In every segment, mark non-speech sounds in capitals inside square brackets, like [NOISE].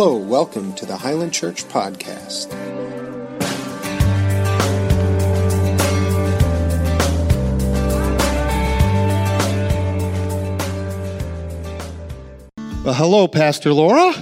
Hello, welcome to the Highland Church Podcast. Well, hello, Pastor Laura.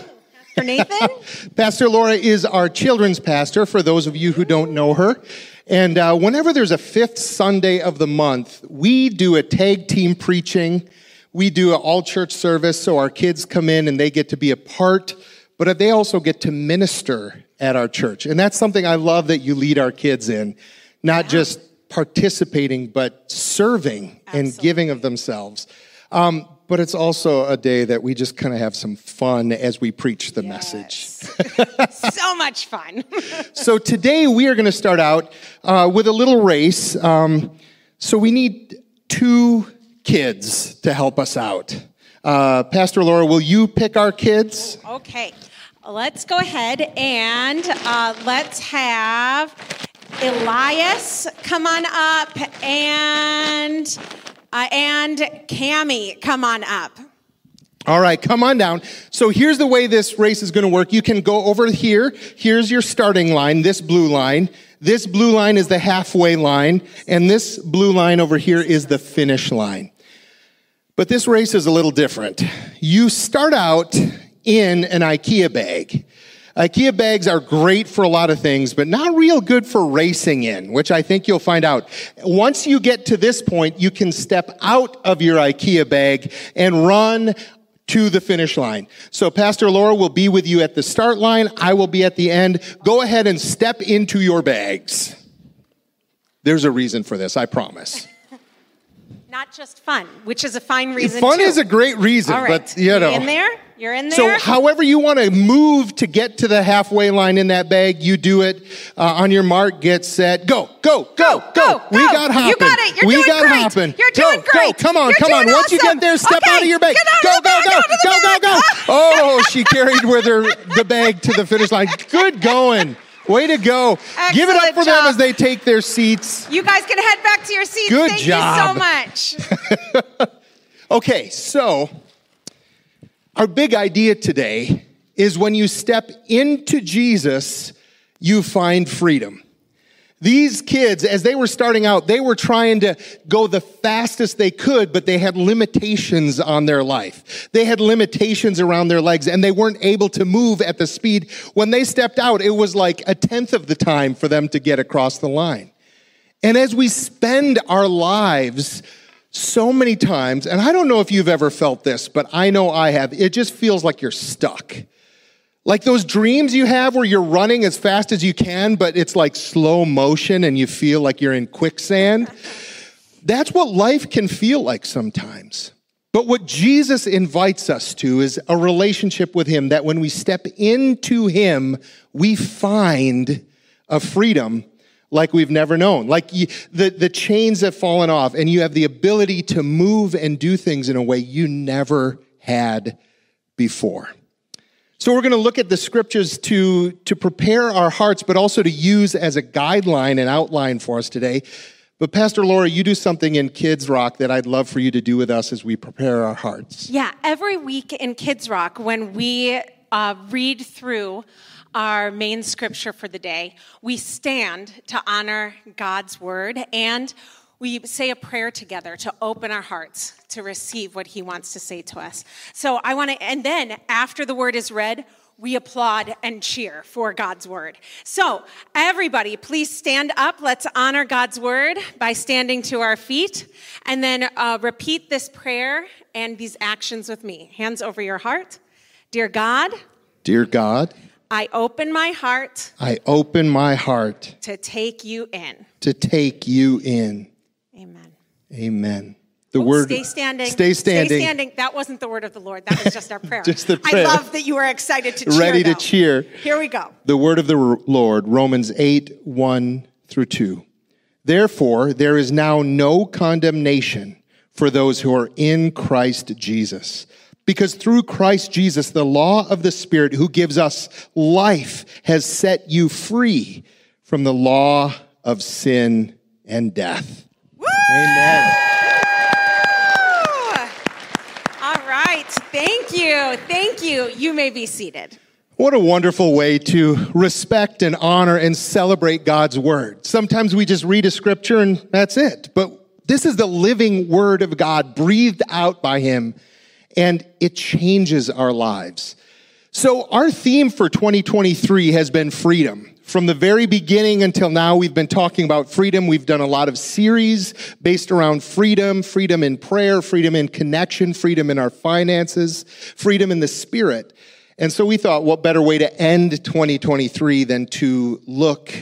For Nathan? [LAUGHS] Pastor Laura is our children's pastor, for those of you who don't know her. And uh, whenever there's a fifth Sunday of the month, we do a tag team preaching. We do an all church service, so our kids come in and they get to be a part, but they also get to minister at our church. And that's something I love that you lead our kids in, not just participating, but serving and giving of themselves. Um, but it's also a day that we just kind of have some fun as we preach the message. [LAUGHS] so much fun. [LAUGHS] So today we are going to start out uh, with a little race. Um, so we need two kids to help us out. Uh, Pastor Laura, will you pick our kids? okay, let's go ahead and uh, let's have Elias come on up and uh, and Cami come on up. All right, come on down. So here's the way this race is going to work. You can go over here. Here's your starting line, this blue line. This blue line is the halfway line, and this blue line over here is the finish line. But this race is a little different. You start out in an IKEA bag. IKEA bags are great for a lot of things, but not real good for racing in, which I think you'll find out. Once you get to this point, you can step out of your IKEA bag and run to the finish line. So Pastor Laura will be with you at the start line. I will be at the end. Go ahead and step into your bags. There's a reason for this, I promise. Not just fun, which is a fine reason. Fun too. is a great reason, right. but you know. You're in there. You're in there. So, however you want to move to get to the halfway line in that bag, you do it uh, on your mark. Get set. Go, go, go, go. go, We go. got hopping. You got it. You're we doing got great. hopping. You're go, doing great. Go. Come on, You're come on. doing Once you get there, step Okay, out of your bag. Go, go, bag, go, go, go, go. Oh, she carried with her the bag to the finish line. Good going. Way to go. Give it up Excellent for them as they take their seats. you guys can head back to your seats. Good Thank job. you so much. [LAUGHS] Okay, so our big idea today is when you step into Jesus, you find freedom. These kids, as they were starting out, they were trying to go the fastest they could, but they had limitations on their life. They had limitations around their legs and they weren't able to move at the speed. When they stepped out, it was like a tenth of the time for them to get across the line. And as we spend our lives so many times, and I don't know if you've ever felt this, but I know I have, it just feels like you're stuck. Like those dreams you have where you're running as fast as you can, but it's like slow motion and you feel like you're in quicksand. [LAUGHS] That's what life can feel like sometimes. But what Jesus invites us to is a relationship with Him that when we step into Him, we find a freedom like we've never known. Like you, the, the chains have fallen off and you have the ability to move and do things in a way you never had before. So we're going to look at the scriptures to, to prepare our hearts, but also to use as a guideline and outline for us today. But Pastor Laura, you do something in Kids Rock that I'd love for you to do with us as we prepare our hearts. Yeah, every week in Kids Rock, when we uh, read through our main scripture for the day, we stand to honor God's word and we say a prayer together to open our hearts to receive what He wants to say to us. So I want to, and then after the word is read, we applaud and cheer for God's word. So, everybody, please stand up. Let's honor God's word by standing to our feet and then uh, repeat this prayer and these actions with me. Hands over your heart. Dear God, Dear God, I open my heart I open my heart to take you in. to take you in. Amen. The Oh, word stay standing. Stay standing. Stay standing. That wasn't the word of the Lord. That was just our [LAUGHS] prayer. Just the prayer. I love that you were excited to cheer. Ready to cheer. Here we go. The word of the Lord, Romans 8, 1 through 2. Therefore, there is now no condemnation for those who are in Christ Jesus. Because through Christ Jesus, the law of the Spirit who gives us life has set you free from the law of sin and death. Amen. All right. Thank you. Thank you. You may be seated. What a wonderful way to respect and honor and celebrate God's word. Sometimes we just read a scripture and that's it. But this is the living word of God breathed out by him and it changes our lives. So our theme for 2023 has been freedom. From the very beginning until now, we've been talking about freedom. We've done a lot of series based around freedom, freedom in prayer, freedom in connection, freedom in our finances, freedom in the spirit. And so we thought, what better way to end 2023 than to look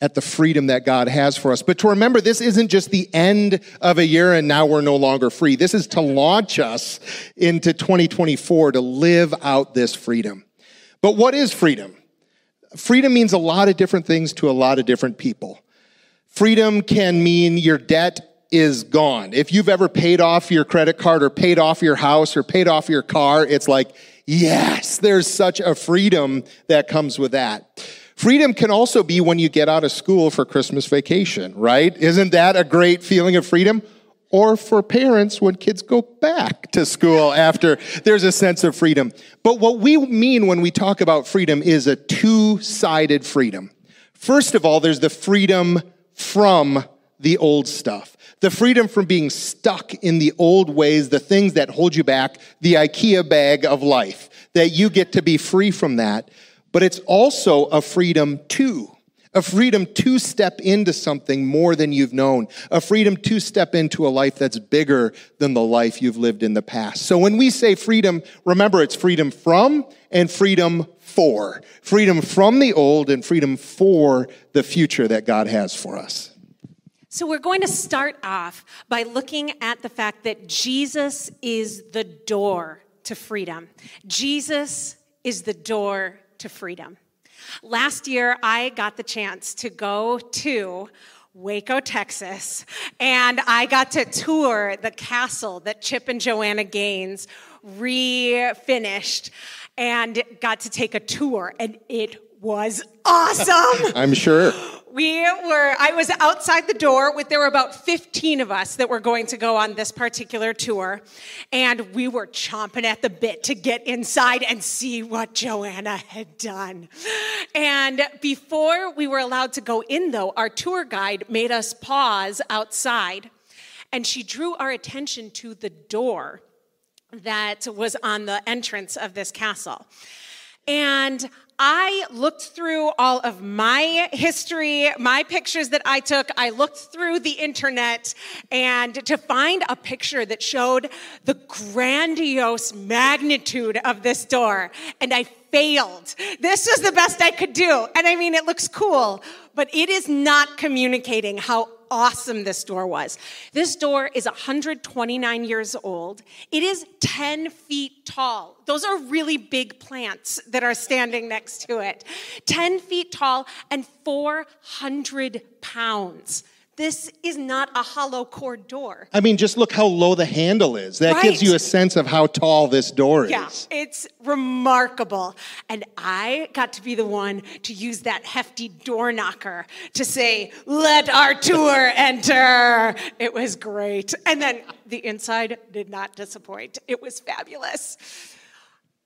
at the freedom that God has for us. But to remember, this isn't just the end of a year and now we're no longer free. This is to launch us into 2024 to live out this freedom. But what is freedom? Freedom means a lot of different things to a lot of different people. Freedom can mean your debt is gone. If you've ever paid off your credit card or paid off your house or paid off your car, it's like, Yes, there's such a freedom that comes with that. Freedom can also be when you get out of school for Christmas vacation, right? Isn't that a great feeling of freedom? Or for parents when kids go back to school after there's a sense of freedom. But what we mean when we talk about freedom is a two sided freedom. First of all, there's the freedom from the old stuff. The freedom from being stuck in the old ways, the things that hold you back, the IKEA bag of life, that you get to be free from that. But it's also a freedom to, a freedom to step into something more than you've known, a freedom to step into a life that's bigger than the life you've lived in the past. So when we say freedom, remember it's freedom from and freedom for. Freedom from the old and freedom for the future that God has for us. So, we're going to start off by looking at the fact that Jesus is the door to freedom. Jesus is the door to freedom. Last year, I got the chance to go to Waco, Texas, and I got to tour the castle that Chip and Joanna Gaines refinished and got to take a tour, and it was awesome. [LAUGHS] I'm sure we were i was outside the door with there were about 15 of us that were going to go on this particular tour and we were chomping at the bit to get inside and see what joanna had done. And before we were allowed to go in though our tour guide made us pause outside and she drew our attention to the door that was on the entrance of this castle. And I looked through all of my history, my pictures that I took. I looked through the internet and to find a picture that showed the grandiose magnitude of this door. And I failed. This was the best I could do. And I mean, it looks cool, but it is not communicating how awesome this door was. This door is 129 years old. It is 10 feet tall. Those are really big plants that are standing next to it. 10 feet tall and 400 pounds. This is not a hollow core door. I mean, just look how low the handle is. That right. gives you a sense of how tall this door is. Yeah, it's remarkable. And I got to be the one to use that hefty door knocker to say, let our tour enter. It was great. And then the inside did not disappoint. It was fabulous.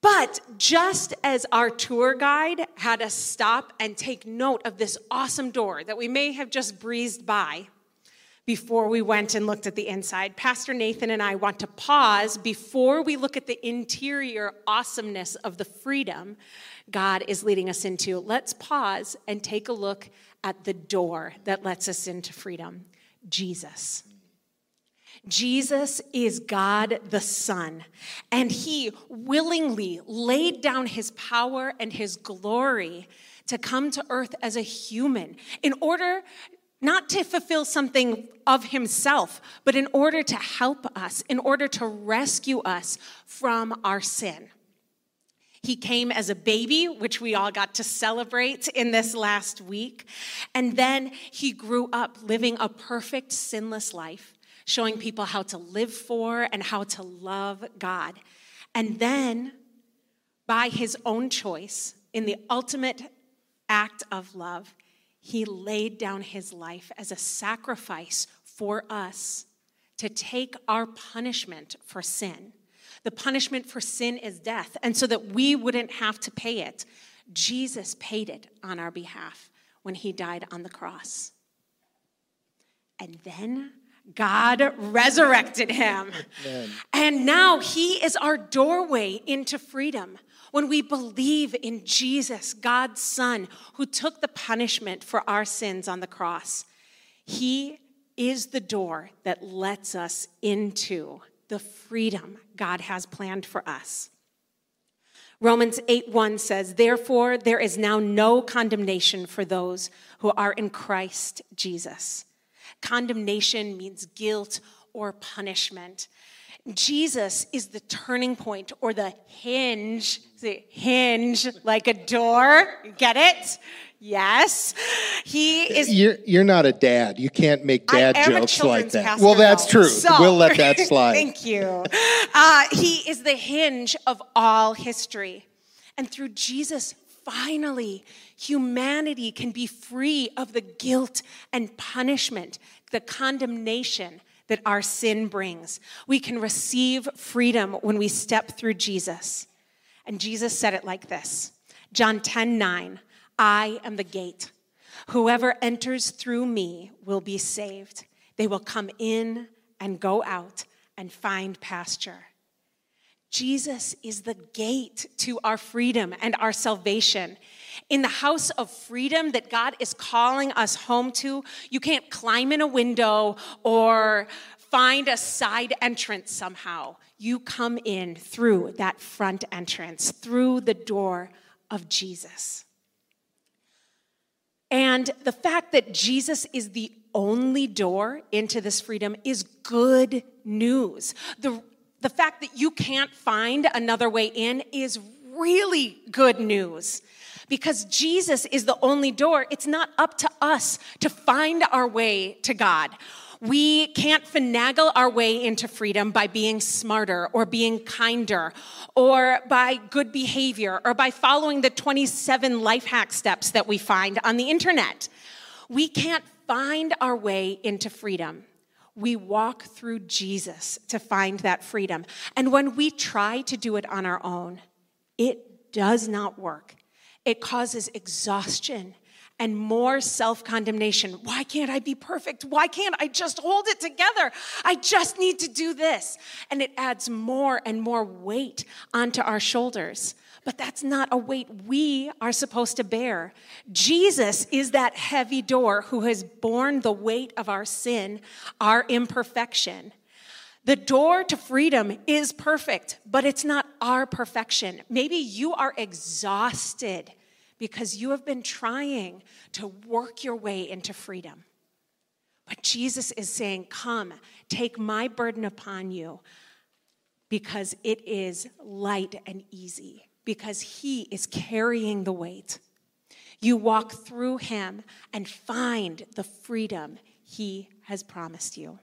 But just as our tour guide had us stop and take note of this awesome door that we may have just breezed by before we went and looked at the inside, Pastor Nathan and I want to pause before we look at the interior awesomeness of the freedom God is leading us into. Let's pause and take a look at the door that lets us into freedom Jesus. Jesus is God the Son, and he willingly laid down his power and his glory to come to earth as a human in order not to fulfill something of himself, but in order to help us, in order to rescue us from our sin. He came as a baby, which we all got to celebrate in this last week. And then he grew up living a perfect, sinless life showing people how to live for and how to love God. And then, by his own choice, in the ultimate act of love, he laid down his life as a sacrifice for us to take our punishment for sin. The punishment for sin is death. And so that we wouldn't have to pay it, Jesus paid it on our behalf when he died on the cross. And then God resurrected him. Amen. And now he is our doorway into freedom. When we believe in Jesus, God's Son, who took the punishment for our sins on the cross, he is the door that lets us into the freedom God has planned for us. Romans 8 1 says, Therefore, there is now no condemnation for those who are in Christ Jesus. Condemnation means guilt or punishment. Jesus is the turning point or the hinge, the hinge like a door. Get it? Yes. He is. You're, you're not a dad. You can't make dad jokes like that. Well, that's true. So, we'll let that [LAUGHS] slide. thank you. Uh, he is the hinge of all history. And through Jesus, finally, humanity can be free of the guilt and punishment, the condemnation that our sin brings. We can receive freedom when we step through Jesus. And Jesus said it like this John 10 9. I am the gate. Whoever enters through me will be saved. They will come in and go out and find pasture. Jesus is the gate to our freedom and our salvation. In the house of freedom that God is calling us home to, you can't climb in a window or find a side entrance somehow. You come in through that front entrance, through the door of Jesus. And the fact that Jesus is the only door into this freedom is good news. The, the fact that you can't find another way in is really good news. Because Jesus is the only door, it's not up to us to find our way to God. We can't finagle our way into freedom by being smarter or being kinder or by good behavior or by following the 27 life hack steps that we find on the internet. We can't find our way into freedom. We walk through Jesus to find that freedom. And when we try to do it on our own, it does not work. It causes exhaustion and more self condemnation. Why can't I be perfect? Why can't I just hold it together? I just need to do this. And it adds more and more weight onto our shoulders. But that's not a weight we are supposed to bear. Jesus is that heavy door who has borne the weight of our sin, our imperfection. The door to freedom is perfect, but it's not our perfection. Maybe you are exhausted because you have been trying to work your way into freedom. But Jesus is saying, Come, take my burden upon you because it is light and easy, because He is carrying the weight. You walk through Him and find the freedom He has promised you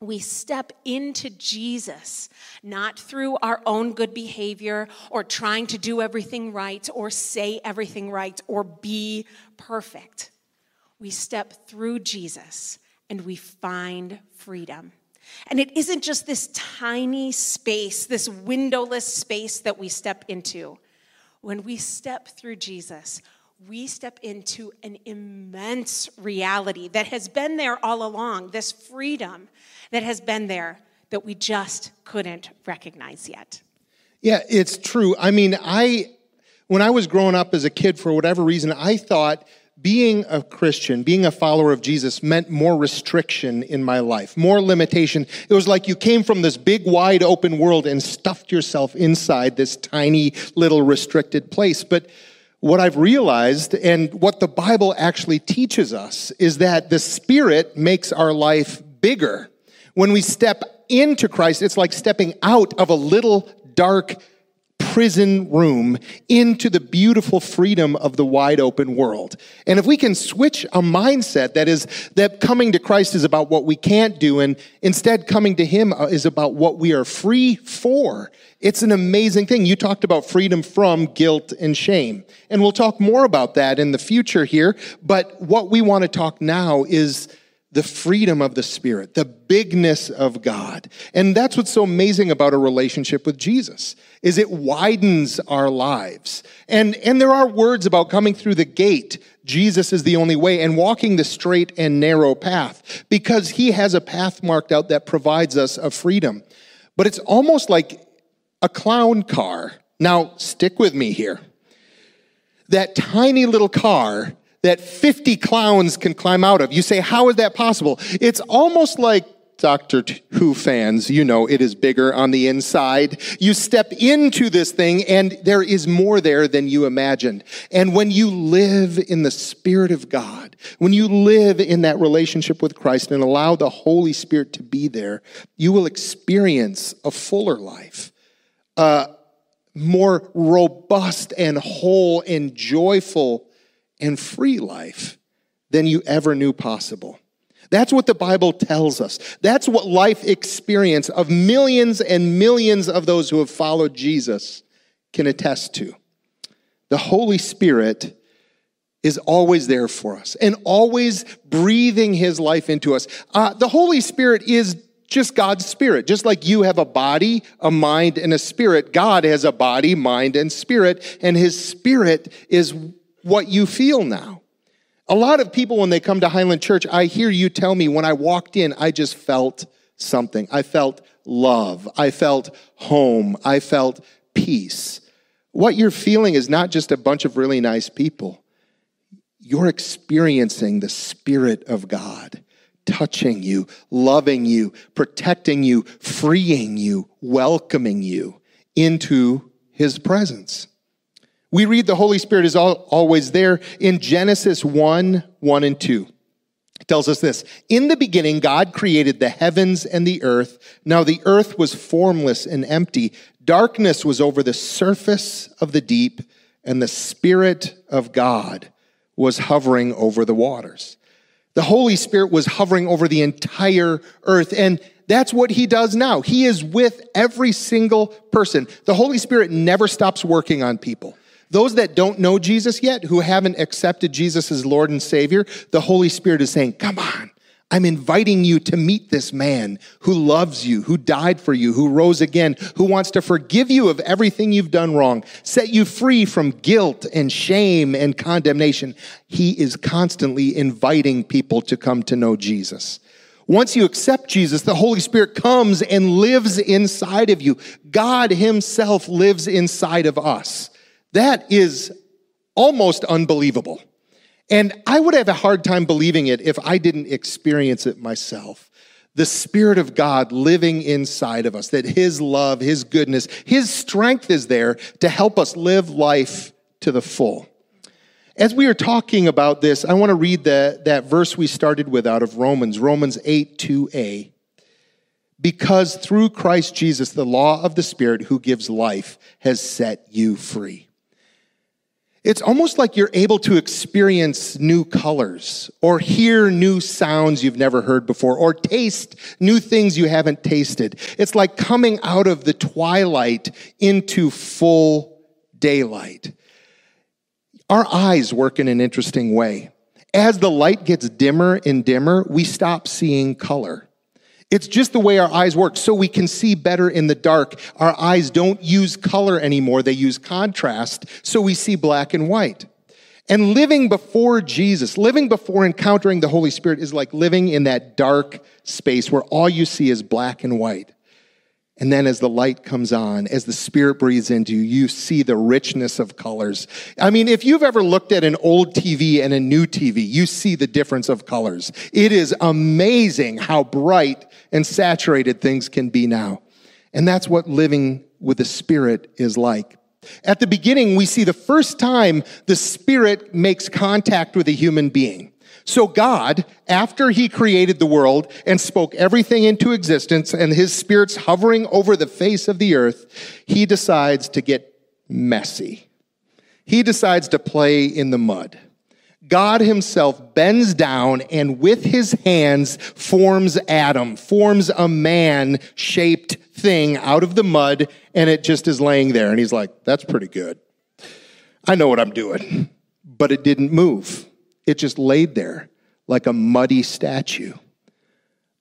we step into Jesus, not through our own good behavior or trying to do everything right or say everything right or be perfect. We step through Jesus and we find freedom. And it isn't just this tiny space, this windowless space that we step into. When we step through Jesus, we step into an immense reality that has been there all along, this freedom that has been there that we just couldn't recognize yet. Yeah, it's true. I mean, I when I was growing up as a kid for whatever reason, I thought being a Christian, being a follower of Jesus meant more restriction in my life, more limitation. It was like you came from this big, wide open world and stuffed yourself inside this tiny, little, restricted place. But what I've realized and what the Bible actually teaches us is that the Spirit makes our life bigger. When we step into Christ, it's like stepping out of a little dark prison room into the beautiful freedom of the wide open world. And if we can switch a mindset that is that coming to Christ is about what we can't do and instead coming to him uh, is about what we are free for. It's an amazing thing. You talked about freedom from guilt and shame. And we'll talk more about that in the future here, but what we want to talk now is the freedom of the Spirit, the bigness of God. And that's what's so amazing about a relationship with Jesus, is it widens our lives. And, and there are words about coming through the gate. Jesus is the only way and walking the straight and narrow path because he has a path marked out that provides us a freedom. But it's almost like a clown car. Now, stick with me here. That tiny little car that 50 clowns can climb out of. You say, how is that possible? It's almost like Doctor Who fans, you know it is bigger on the inside. You step into this thing and there is more there than you imagined. And when you live in the Spirit of God, when you live in that relationship with Christ and allow the Holy Spirit to be there, you will experience a fuller life, a more robust and whole and joyful and free life than you ever knew possible. That's what the Bible tells us. That's what life experience of millions and millions of those who have followed Jesus can attest to. The Holy Spirit is always there for us and always breathing his life into us. Uh, the Holy Spirit is just God's spirit. Just like you have a body, a mind, and a spirit, God has a body, mind, and spirit, and his spirit is what you feel now. A lot of people, when they come to Highland Church, I hear you tell me when I walked in, I just felt something. I felt love. I felt home. I felt peace. What you're feeling is not just a bunch of really nice people. You're experiencing the Spirit of God touching you, loving you, protecting you, freeing you, welcoming you into His presence. We read the Holy Spirit is always there in Genesis 1 1 and 2. It tells us this In the beginning, God created the heavens and the earth. Now the earth was formless and empty. Darkness was over the surface of the deep, and the Spirit of God was hovering over the waters. The Holy Spirit was hovering over the entire earth. And that's what he does now. He is with every single person. The Holy Spirit never stops working on people. Those that don't know Jesus yet, who haven't accepted Jesus as Lord and Savior, the Holy Spirit is saying, Come on, I'm inviting you to meet this man who loves you, who died for you, who rose again, who wants to forgive you of everything you've done wrong, set you free from guilt and shame and condemnation. He is constantly inviting people to come to know Jesus. Once you accept Jesus, the Holy Spirit comes and lives inside of you. God Himself lives inside of us. That is almost unbelievable. And I would have a hard time believing it if I didn't experience it myself. The Spirit of God living inside of us, that His love, His goodness, His strength is there to help us live life to the full. As we are talking about this, I want to read the, that verse we started with out of Romans, Romans 8 2a. Because through Christ Jesus, the law of the Spirit who gives life has set you free. It's almost like you're able to experience new colors or hear new sounds you've never heard before or taste new things you haven't tasted. It's like coming out of the twilight into full daylight. Our eyes work in an interesting way. As the light gets dimmer and dimmer, we stop seeing color. It's just the way our eyes work, so we can see better in the dark. Our eyes don't use color anymore, they use contrast, so we see black and white. And living before Jesus, living before encountering the Holy Spirit is like living in that dark space where all you see is black and white. And then as the light comes on, as the Spirit breathes into you, you see the richness of colors. I mean, if you've ever looked at an old TV and a new TV, you see the difference of colors. It is amazing how bright and saturated things can be now. And that's what living with the Spirit is like. At the beginning, we see the first time the Spirit makes contact with a human being. So God, after he created the world and spoke everything into existence and his spirit's hovering over the face of the earth, he decides to get messy. He decides to play in the mud. God himself bends down and with his hands forms Adam, forms a man shaped thing out of the mud, and it just is laying there. And he's like, that's pretty good. I know what I'm doing. But it didn't move. It just laid there like a muddy statue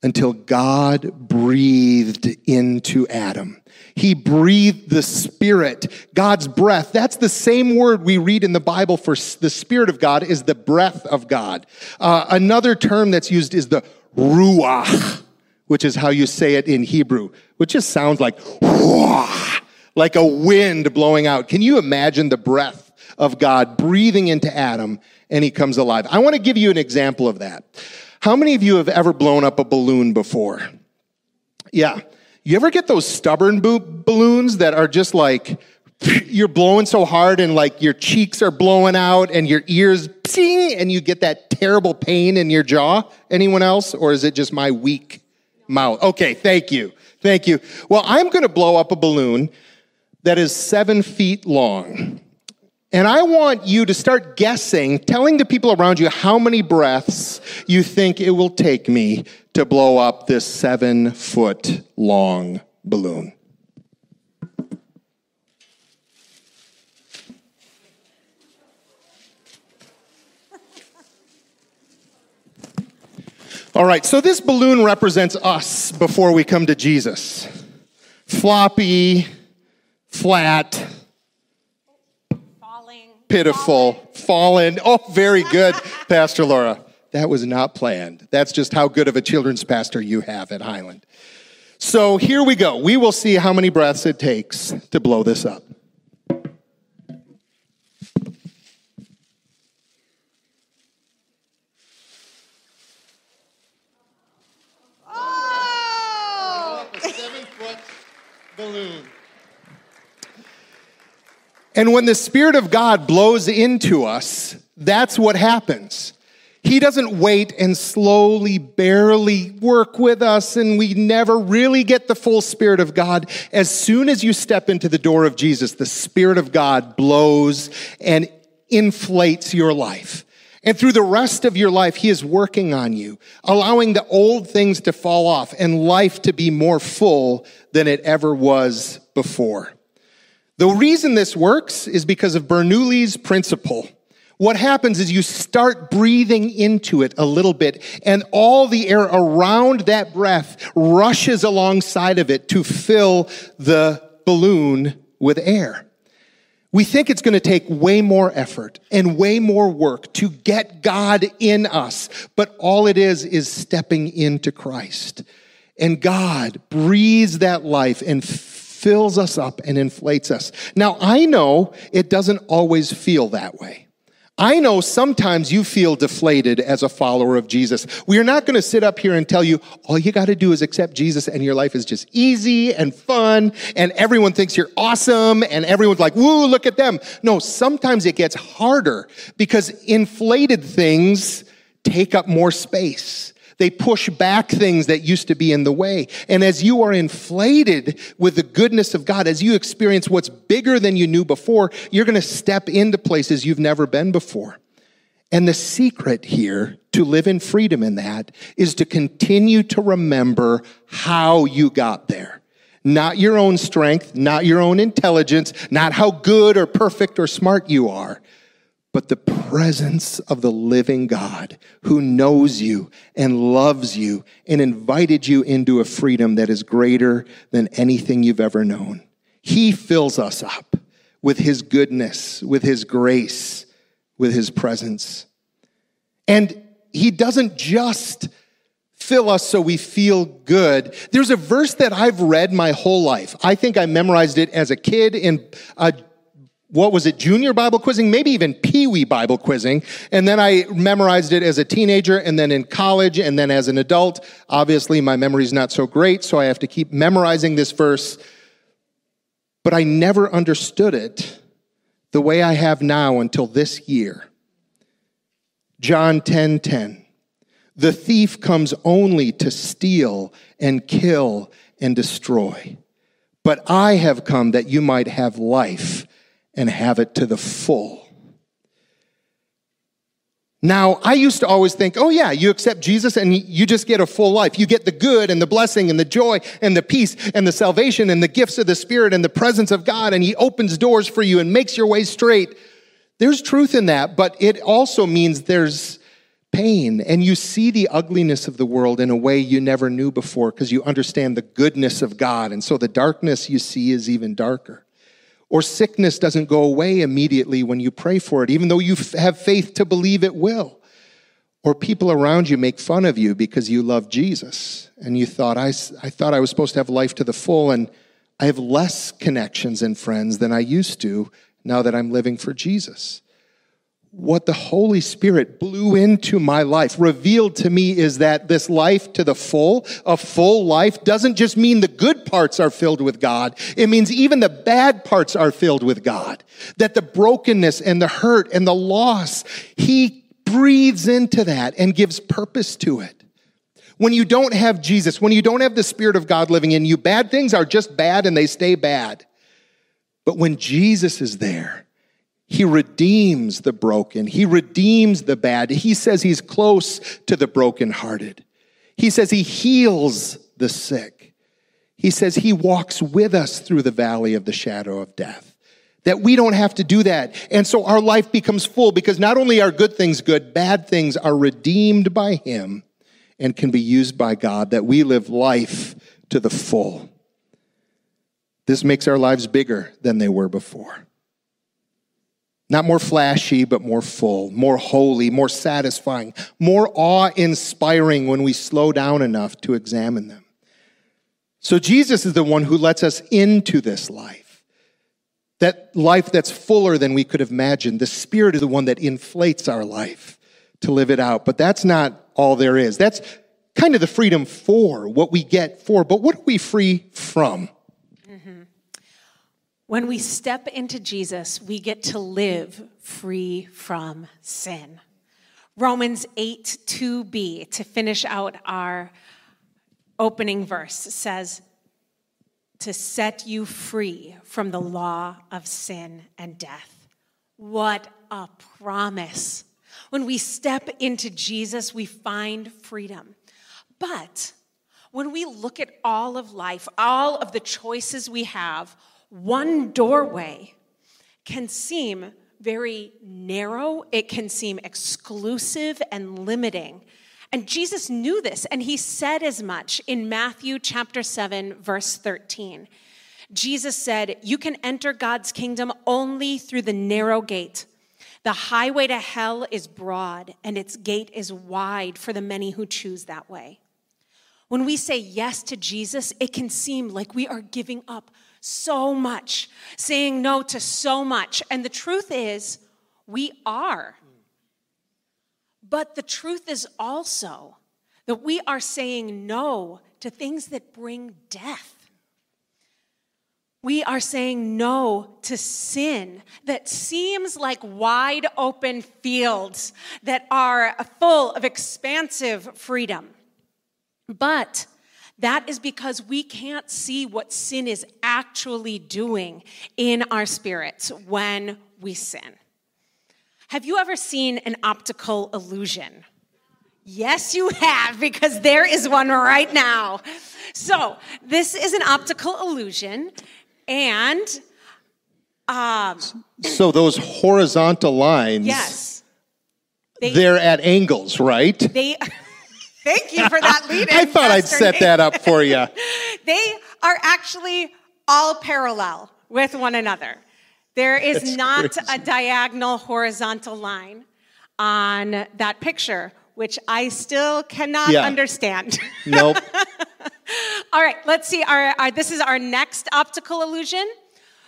until God breathed into Adam. He breathed the Spirit, God's breath. That's the same word we read in the Bible for the Spirit of God is the breath of God. Uh, another term that's used is the ruach, which is how you say it in Hebrew, which just sounds like like a wind blowing out. Can you imagine the breath of God breathing into Adam and he comes alive? I want to give you an example of that. How many of you have ever blown up a balloon before? Yeah. You ever get those stubborn bo- balloons that are just like, [LAUGHS] you're blowing so hard and like your cheeks are blowing out and your ears psing and you get that terrible pain in your jaw? Anyone else? Or is it just my weak mouth? Okay, thank you. Thank you. Well, I'm going to blow up a balloon that is seven feet long. And I want you to start guessing, telling the people around you how many breaths you think it will take me to blow up this seven foot long balloon. All right, so this balloon represents us before we come to Jesus. Floppy, flat, pitiful, fallen. Oh, very good, [LAUGHS] Pastor Laura. That was not planned. That's just how good of a children's pastor you have at Highland. So here we go. We will see how many breaths it takes to blow this up. Oh! Seven foot balloon. And when the Spirit of God blows into us, that's what happens. He doesn't wait and slowly, barely work with us, and we never really get the full Spirit of God. As soon as you step into the door of Jesus, the Spirit of God blows and inflates your life. And through the rest of your life, He is working on you, allowing the old things to fall off and life to be more full than it ever was before. The reason this works is because of Bernoulli's principle. What happens is you start breathing into it a little bit, and all the air around that breath rushes alongside of it to fill the balloon with air. We think it's going to take way more effort and way more work to get God in us, but all it is is stepping into Christ. And God breathes that life and fills us up and inflates us. Now, I know it doesn't always feel that way. I know sometimes you feel deflated as a follower of Jesus. We are not going to sit up here and tell you all you got to do is accept Jesus and your life is just easy and fun and everyone thinks you're awesome and everyone's like, woo, look at them. No, sometimes it gets harder because inflated things take up more space. They push back things that used to be in the way. And as you are inflated with the goodness of God, as you experience what's bigger than you knew before, you're going to step into places you've never been before. And the secret here to live in freedom in that is to continue to remember how you got there. Not your own strength, not your own intelligence, not how good or perfect or smart you are, but the presence of the living God who knows you and loves you and invited you into a freedom that is greater than anything you've ever known. He fills us up with his goodness, with his grace, with his presence. And he doesn't just fill us so we feel good. There's a verse that I've read my whole life. I think I memorized it as a kid in a what was it, junior Bible quizzing, maybe even Pee Wee Bible quizzing. And then I memorized it as a teenager and then in college and then as an adult. Obviously, my memory's not so great, so I have to keep memorizing this verse. But I never understood it the way I have now until this year. John 10 10. The thief comes only to steal and kill and destroy. But I have come that you might have life and have it to the full. Now, I used to always think, oh, yeah, you accept Jesus and you just get a full life. You get the good and the blessing and the joy and the peace and the salvation and the gifts of the Spirit and the presence of God, and He opens doors for you and makes your way straight. There's truth in that, but it also means there's pain and you see the ugliness of the world in a way you never knew before because you understand the goodness of God. And so the darkness you see is even darker. Or sickness doesn't go away immediately when you pray for it, even though you have faith to believe it will. Or people around you make fun of you because you love Jesus and you thought, I, I thought I was supposed to have life to the full, and I have less connections and friends than I used to now that I'm living for Jesus what the Holy Spirit blew into my life, revealed to me is that this life to the full, a full life, doesn't just mean the good parts are filled with God. It means even the bad parts are filled with God. That the brokenness and the hurt and the loss, He breathes into that and gives purpose to it. When you don't have Jesus, when you don't have the Spirit of God living in you, bad things are just bad and they stay bad. But when Jesus is there, he redeems the broken. He redeems the bad. He says he's close to the brokenhearted. He says he heals the sick. He says he walks with us through the valley of the shadow of death. That we don't have to do that. And so our life becomes full because not only are good things good, bad things are redeemed by him and can be used by God, that we live life to the full. This makes our lives bigger than they were before. Not more flashy, but more full, more holy, more satisfying, more awe inspiring when we slow down enough to examine them. So Jesus is the one who lets us into this life. That life that's fuller than we could have imagined. The Spirit is the one that inflates our life to live it out. But that's not all there is. That's kind of the freedom for what we get for, but what are we free from? Mm-hmm. When we step into Jesus, we get to live free from sin. Romans 8 2b, to finish out our opening verse, says, To set you free from the law of sin and death. What a promise. When we step into Jesus, we find freedom. But when we look at all of life, all of the choices we have, one doorway can seem very narrow, it can seem exclusive and limiting. And Jesus knew this, and he said as much in Matthew chapter 7, verse 13. Jesus said, You can enter God's kingdom only through the narrow gate. The highway to hell is broad, and its gate is wide for the many who choose that way. When we say yes to Jesus, it can seem like we are giving up so much, saying no to so much. And the truth is, we are. But the truth is also that we are saying no to things that bring death. We are saying no to sin that seems like wide open fields that are full of expansive freedom. But that is because we can't see what sin is actually doing in our spirits when we sin. Have you ever seen an optical illusion? Yes, you have, because there is one right now. So, this is an optical illusion, and. Um, so, those horizontal lines. Yes. They, they're at angles, right? They. Thank you for that lead [LAUGHS] I thought I'd set that up for you. [LAUGHS] they are actually all parallel with one another. There is That's not crazy. a diagonal horizontal line on that picture, which I still cannot yeah. understand. Nope. [LAUGHS] all right, let's see. Our, our, this is our next optical illusion.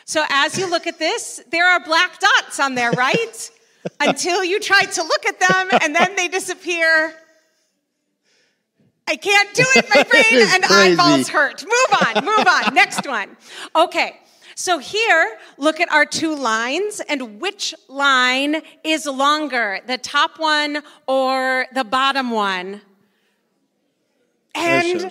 So as you look at this, there are black dots on there, right? Until you try to look at them and then they disappear I can't do it. My [LAUGHS] brain and crazy. eyeballs hurt. Move on, move on. [LAUGHS] Next one. Okay. So here, look at our two lines and which line is longer, the top one or the bottom one? And,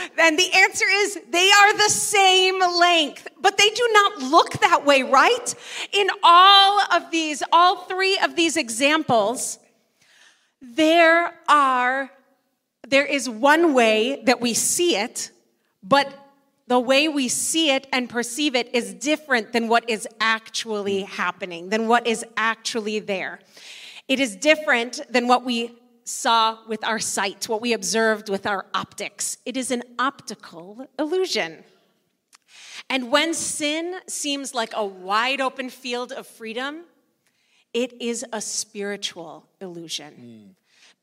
[LAUGHS] and the answer is they are the same length, but they do not look that way, right? In all of these, all three of these examples, there are there is one way that we see it, but the way we see it and perceive it is different than what is actually happening, than what is actually there. It is different than what we saw with our sight, what we observed with our optics. It is an optical illusion. And when sin seems like a wide open field of freedom, it is a spiritual illusion. Mm.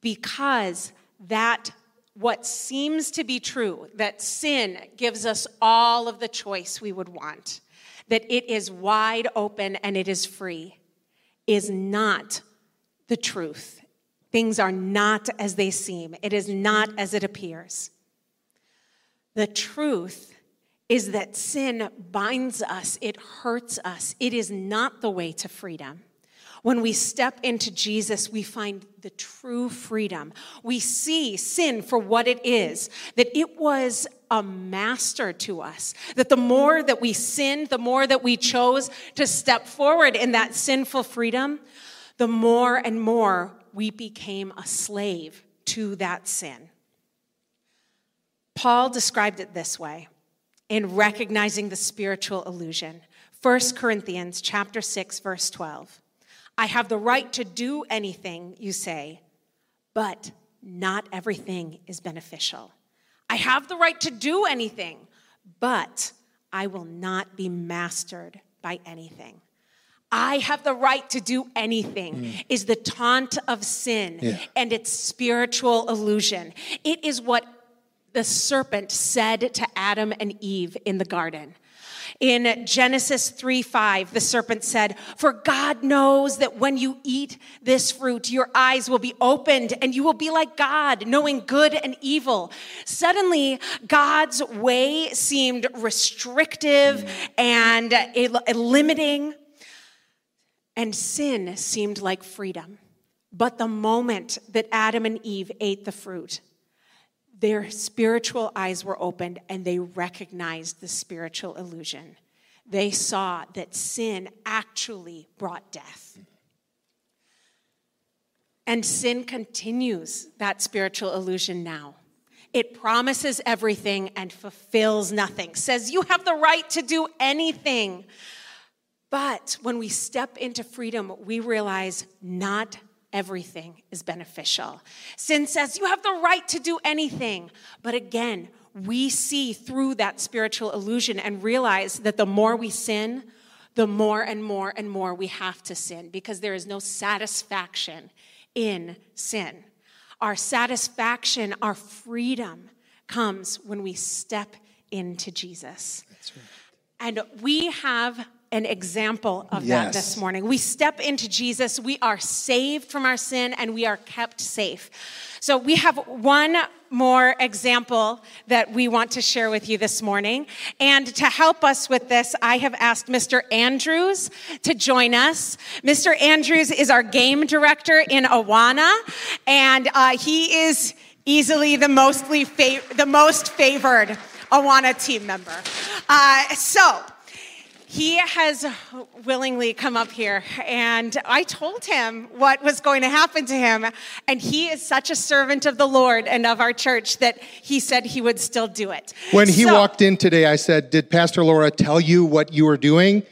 Because that what seems to be true, that sin gives us all of the choice we would want, that it is wide open and it is free, is not the truth. Things are not as they seem, it is not as it appears. The truth is that sin binds us, it hurts us, it is not the way to freedom. When we step into Jesus, we find the true freedom. We see sin for what it is, that it was a master to us. That the more that we sinned, the more that we chose to step forward in that sinful freedom, the more and more we became a slave to that sin. Paul described it this way in recognizing the spiritual illusion. 1 Corinthians chapter 6 verse 12. I have the right to do anything, you say, but not everything is beneficial. I have the right to do anything, but I will not be mastered by anything. I have the right to do anything mm. is the taunt of sin yeah. and its spiritual illusion. It is what the serpent said to Adam and Eve in the garden. In Genesis 3 5, the serpent said, For God knows that when you eat this fruit, your eyes will be opened and you will be like God, knowing good and evil. Suddenly, God's way seemed restrictive and limiting, and sin seemed like freedom. But the moment that Adam and Eve ate the fruit, their spiritual eyes were opened and they recognized the spiritual illusion. They saw that sin actually brought death. And sin continues that spiritual illusion now. It promises everything and fulfills nothing, says you have the right to do anything. But when we step into freedom, we realize not everything is beneficial. Sin says you have the right to do anything. But again, we see through that spiritual illusion and realize that the more we sin, the more and more and more we have to sin because there is no satisfaction in sin. Our satisfaction, our freedom comes when we step into Jesus. Right. And we have an example of yes. that this morning. We step into Jesus, we are saved from our sin, and we are kept safe. So, we have one more example that we want to share with you this morning. And to help us with this, I have asked Mr. Andrews to join us. Mr. Andrews is our game director in Awana, and uh, he is easily the mostly fa- the most favored Awana team member. Uh, so, he has willingly come up here and i told him what was going to happen to him and he is such a servant of the lord and of our church that he said he would still do it. When he so, walked in today i said did pastor laura tell you what you were doing?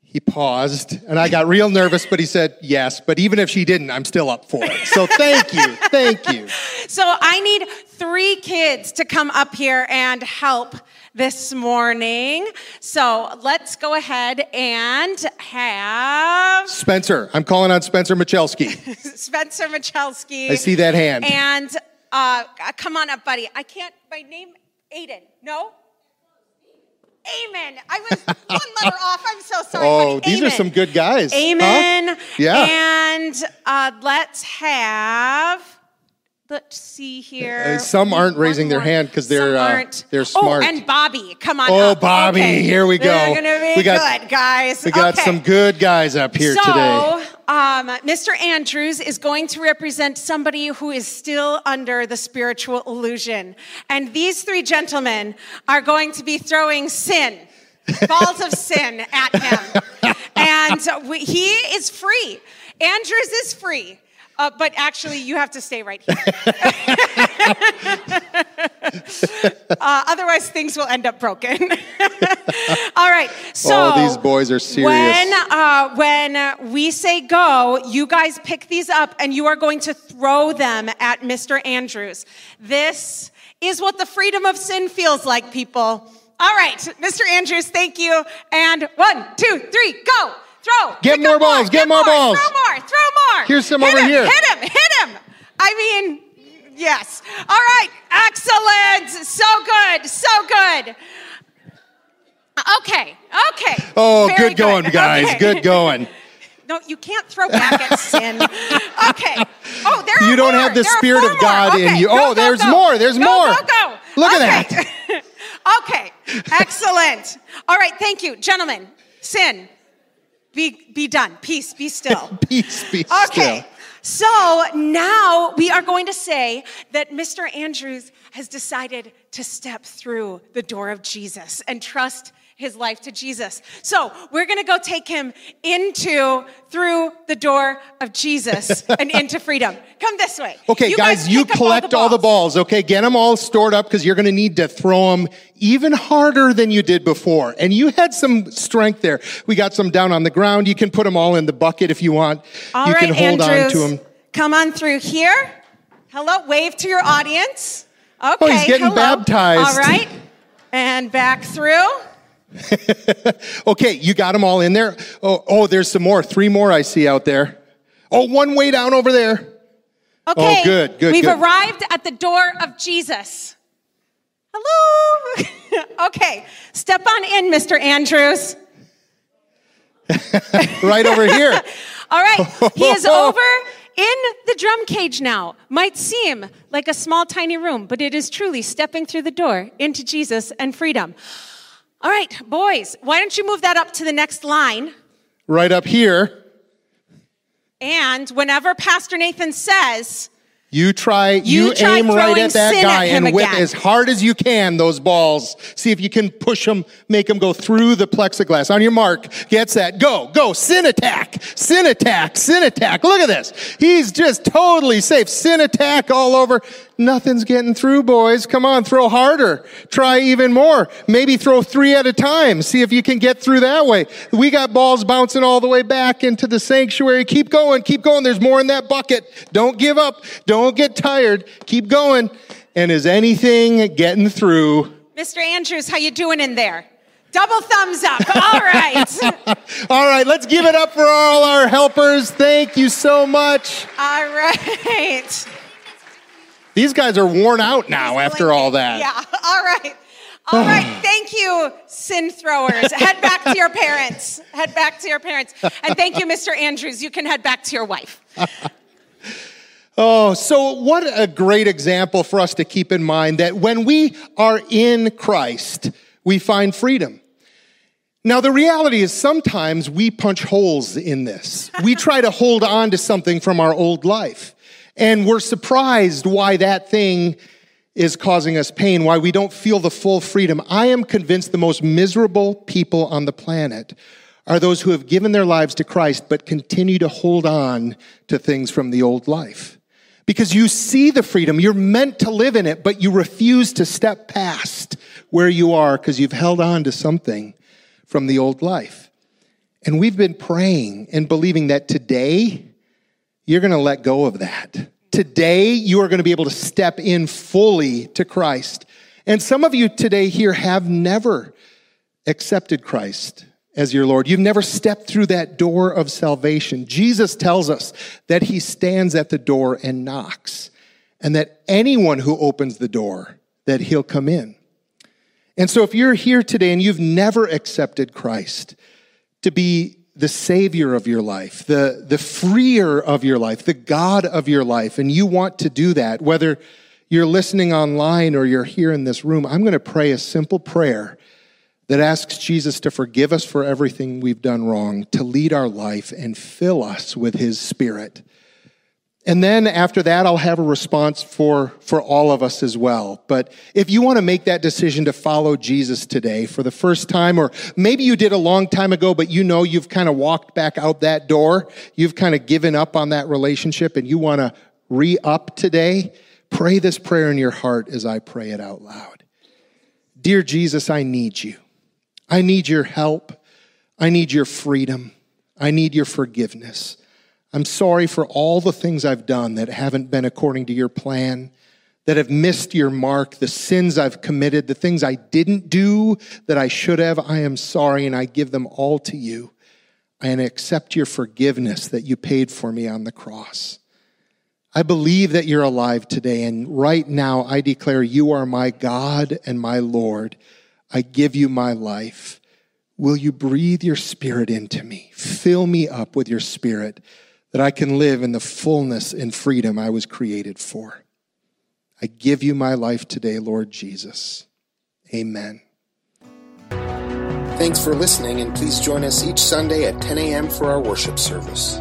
He paused and i got real nervous but he said yes but even if she didn't i'm still up for it. So thank you thank you. [LAUGHS] So i need three kids to come up here and help this morning. So let's go ahead and have Spencer. I'm calling on Spencer Michelski. [LAUGHS] Spencer Michelski. I see that hand. And uh, come on up, buddy. I can't, my name, Aiden. No? Amen. I was [LAUGHS] one letter off. I'm so sorry. Oh, these Amen. are some good guys. Amen. Huh? Yeah. And uh, let's have let's see here. Uh, some aren't raising their hand because they're uh, they're smart. Oh, and Bobby, come on. Oh, up. Bobby, okay. here we go. They're gonna be we got, good, guys. We got okay. some good guys up here so, today. Um, Mr. Andrews is going to represent somebody who is still under the spiritual illusion, and these three gentlemen are going to be throwing sin. balls of sin at him. [LAUGHS] And we, he is free. Andrews is free. Uh, but actually, you have to stay right here. [LAUGHS] uh, otherwise, things will end up broken. [LAUGHS] All right. So oh, these boys are serious. When uh, when we say go, you guys pick these up and you are going to throw them at Mr. Andrews. This is what the freedom of sin feels like, people. All right, Mr. Andrews, thank you. And one, two, three, go. Throw. Get more balls. Get, get more, balls. Throw more. Throw more. Here's some hit over him, here. Hit him. Hit him. I mean, yes. All right. Excellent. So good. So good. Okay. Okay. Oh, Very good going, guys. Okay. Good going. [LAUGHS] No, you can't throw back at sin. [LAUGHS] Okay. Oh, there are You don't more. have the There Spirit of God more. in you. go, Oh, go, there's go. more. There's Go, more. Go, go. Look at that. [LAUGHS] okay. Excellent. All right. Thank you, gentlemen. Sin. Be be done. Peace. Be still. [LAUGHS] Peace be still. Okay. So now we are going to say that Mr. Andrews has decided to step through the door of Jesus and trust his life to Jesus. So we're going to go take him into, through the door of Jesus [LAUGHS] and into freedom. Come this way. Okay, You guys, you pick up collect all the, balls. Okay, get them all stored up because you're going to need to throw them even harder than you did before. And you had some strength there. We got some down on the ground. You can put them all in the bucket if you want. All you right, can hold Andrews, on to them. Come on through here. Hello, wave to your audience. Okay, Oh, he's getting hello. baptized. All right, and back through. [LAUGHS] Okay, you got them all in there. Oh, oh, there's some more. Three more I see out there. Oh, one way down over there. Oh, okay. Oh, good, good, We've good. arrived at the door of Jesus. Hello. [LAUGHS] okay, step on in, Mr. Andrews. [LAUGHS] Right over here. All right, he is over in the drum cage now. Might seem like a small, tiny room, but it is truly stepping through the door into Jesus and freedom. All right, boys, why don't you move that up to the next line? right up here. And whenever Pastor Nathan says, You try, you, You try aim right at that guy at and whip again. as hard as you can those balls. See if you can push them, make them go through the plexiglass. On your mark, get set, go, go, sin attack, sin attack, sin attack. Look at this. He's just totally safe. Sin attack all over. Nothing's getting through, boys. Come on, throw harder. Try even more. Maybe throw three at a time. See if you can get through that way. We got balls bouncing all the way back into the sanctuary. Keep going, keep going. There's more in that bucket. Don't give up. Don't get tired. Keep going. And is anything getting through? Mr. Andrews, how you doing in there? Double thumbs up. All [LAUGHS] right. [LAUGHS] All right, let's give it up for all our helpers. Thank you so much. All right. These guys are worn out now after all that. Yeah. [LAUGHS] All right. All right. [SIGHS] Thank you, sin throwers. head back to your parents. Head back to your parents. And thank you, Mr. Andrews. You can head back to your wife. [LAUGHS] Oh, so what a great example for us to keep in mind that when we are in Christ, we find freedom. Now, the reality is sometimes we punch holes in this. We try to hold on to something from our old life, and we're surprised why that thing is causing us pain, why we don't feel the full freedom. I am convinced the most miserable people on the planet are those who have given their lives to Christ but continue to hold on to things from the old life. Because you see the freedom, you're meant to live in it, but you refuse to step past where you are because you've held on to something from the old life. And we've been praying and believing that today you're going to let go of that. Today you are going to be able to step in fully to Christ. And some of you today here have never accepted Christ as your Lord. You've never stepped through that door of salvation. Jesus tells us that he stands at the door and knocks, and that anyone who opens the door, that he'll come in. And so if you're here today and you've never accepted Christ to be the savior of your life, the, the freer of your life, the God of your life, and you want to do that, whether you're listening online or you're here in this room, I'm going to pray a simple prayer that asks Jesus to forgive us for everything we've done wrong, to lead our life and fill us with his spirit. And then after that, I'll have a response for, for all of us as well. But if you want to make that decision to follow Jesus today for the first time, or maybe you did a long time ago, but you know you've kind of walked back out that door, you've kind of given up on that relationship and you want to re up today, pray this prayer in your heart as I pray it out loud. Dear Jesus, I need you. I need your help. I need your freedom. I need your forgiveness. I'm sorry for all the things I've done that haven't been according to your plan, that have missed your mark, the sins I've committed, the things I didn't do that I should have. I am sorry and I give them all to you. And accept your forgiveness that you paid for me on the cross. I believe that you're alive today, and right now I declare you are my God and my Lord. I give you my life. Will you breathe your spirit into me? Fill me up with your spirit that I can live in the fullness and freedom I was created for. I give you my life today, Lord Jesus. Amen. Thanks for listening, and please join us each Sunday at 10 a.m. for our worship service.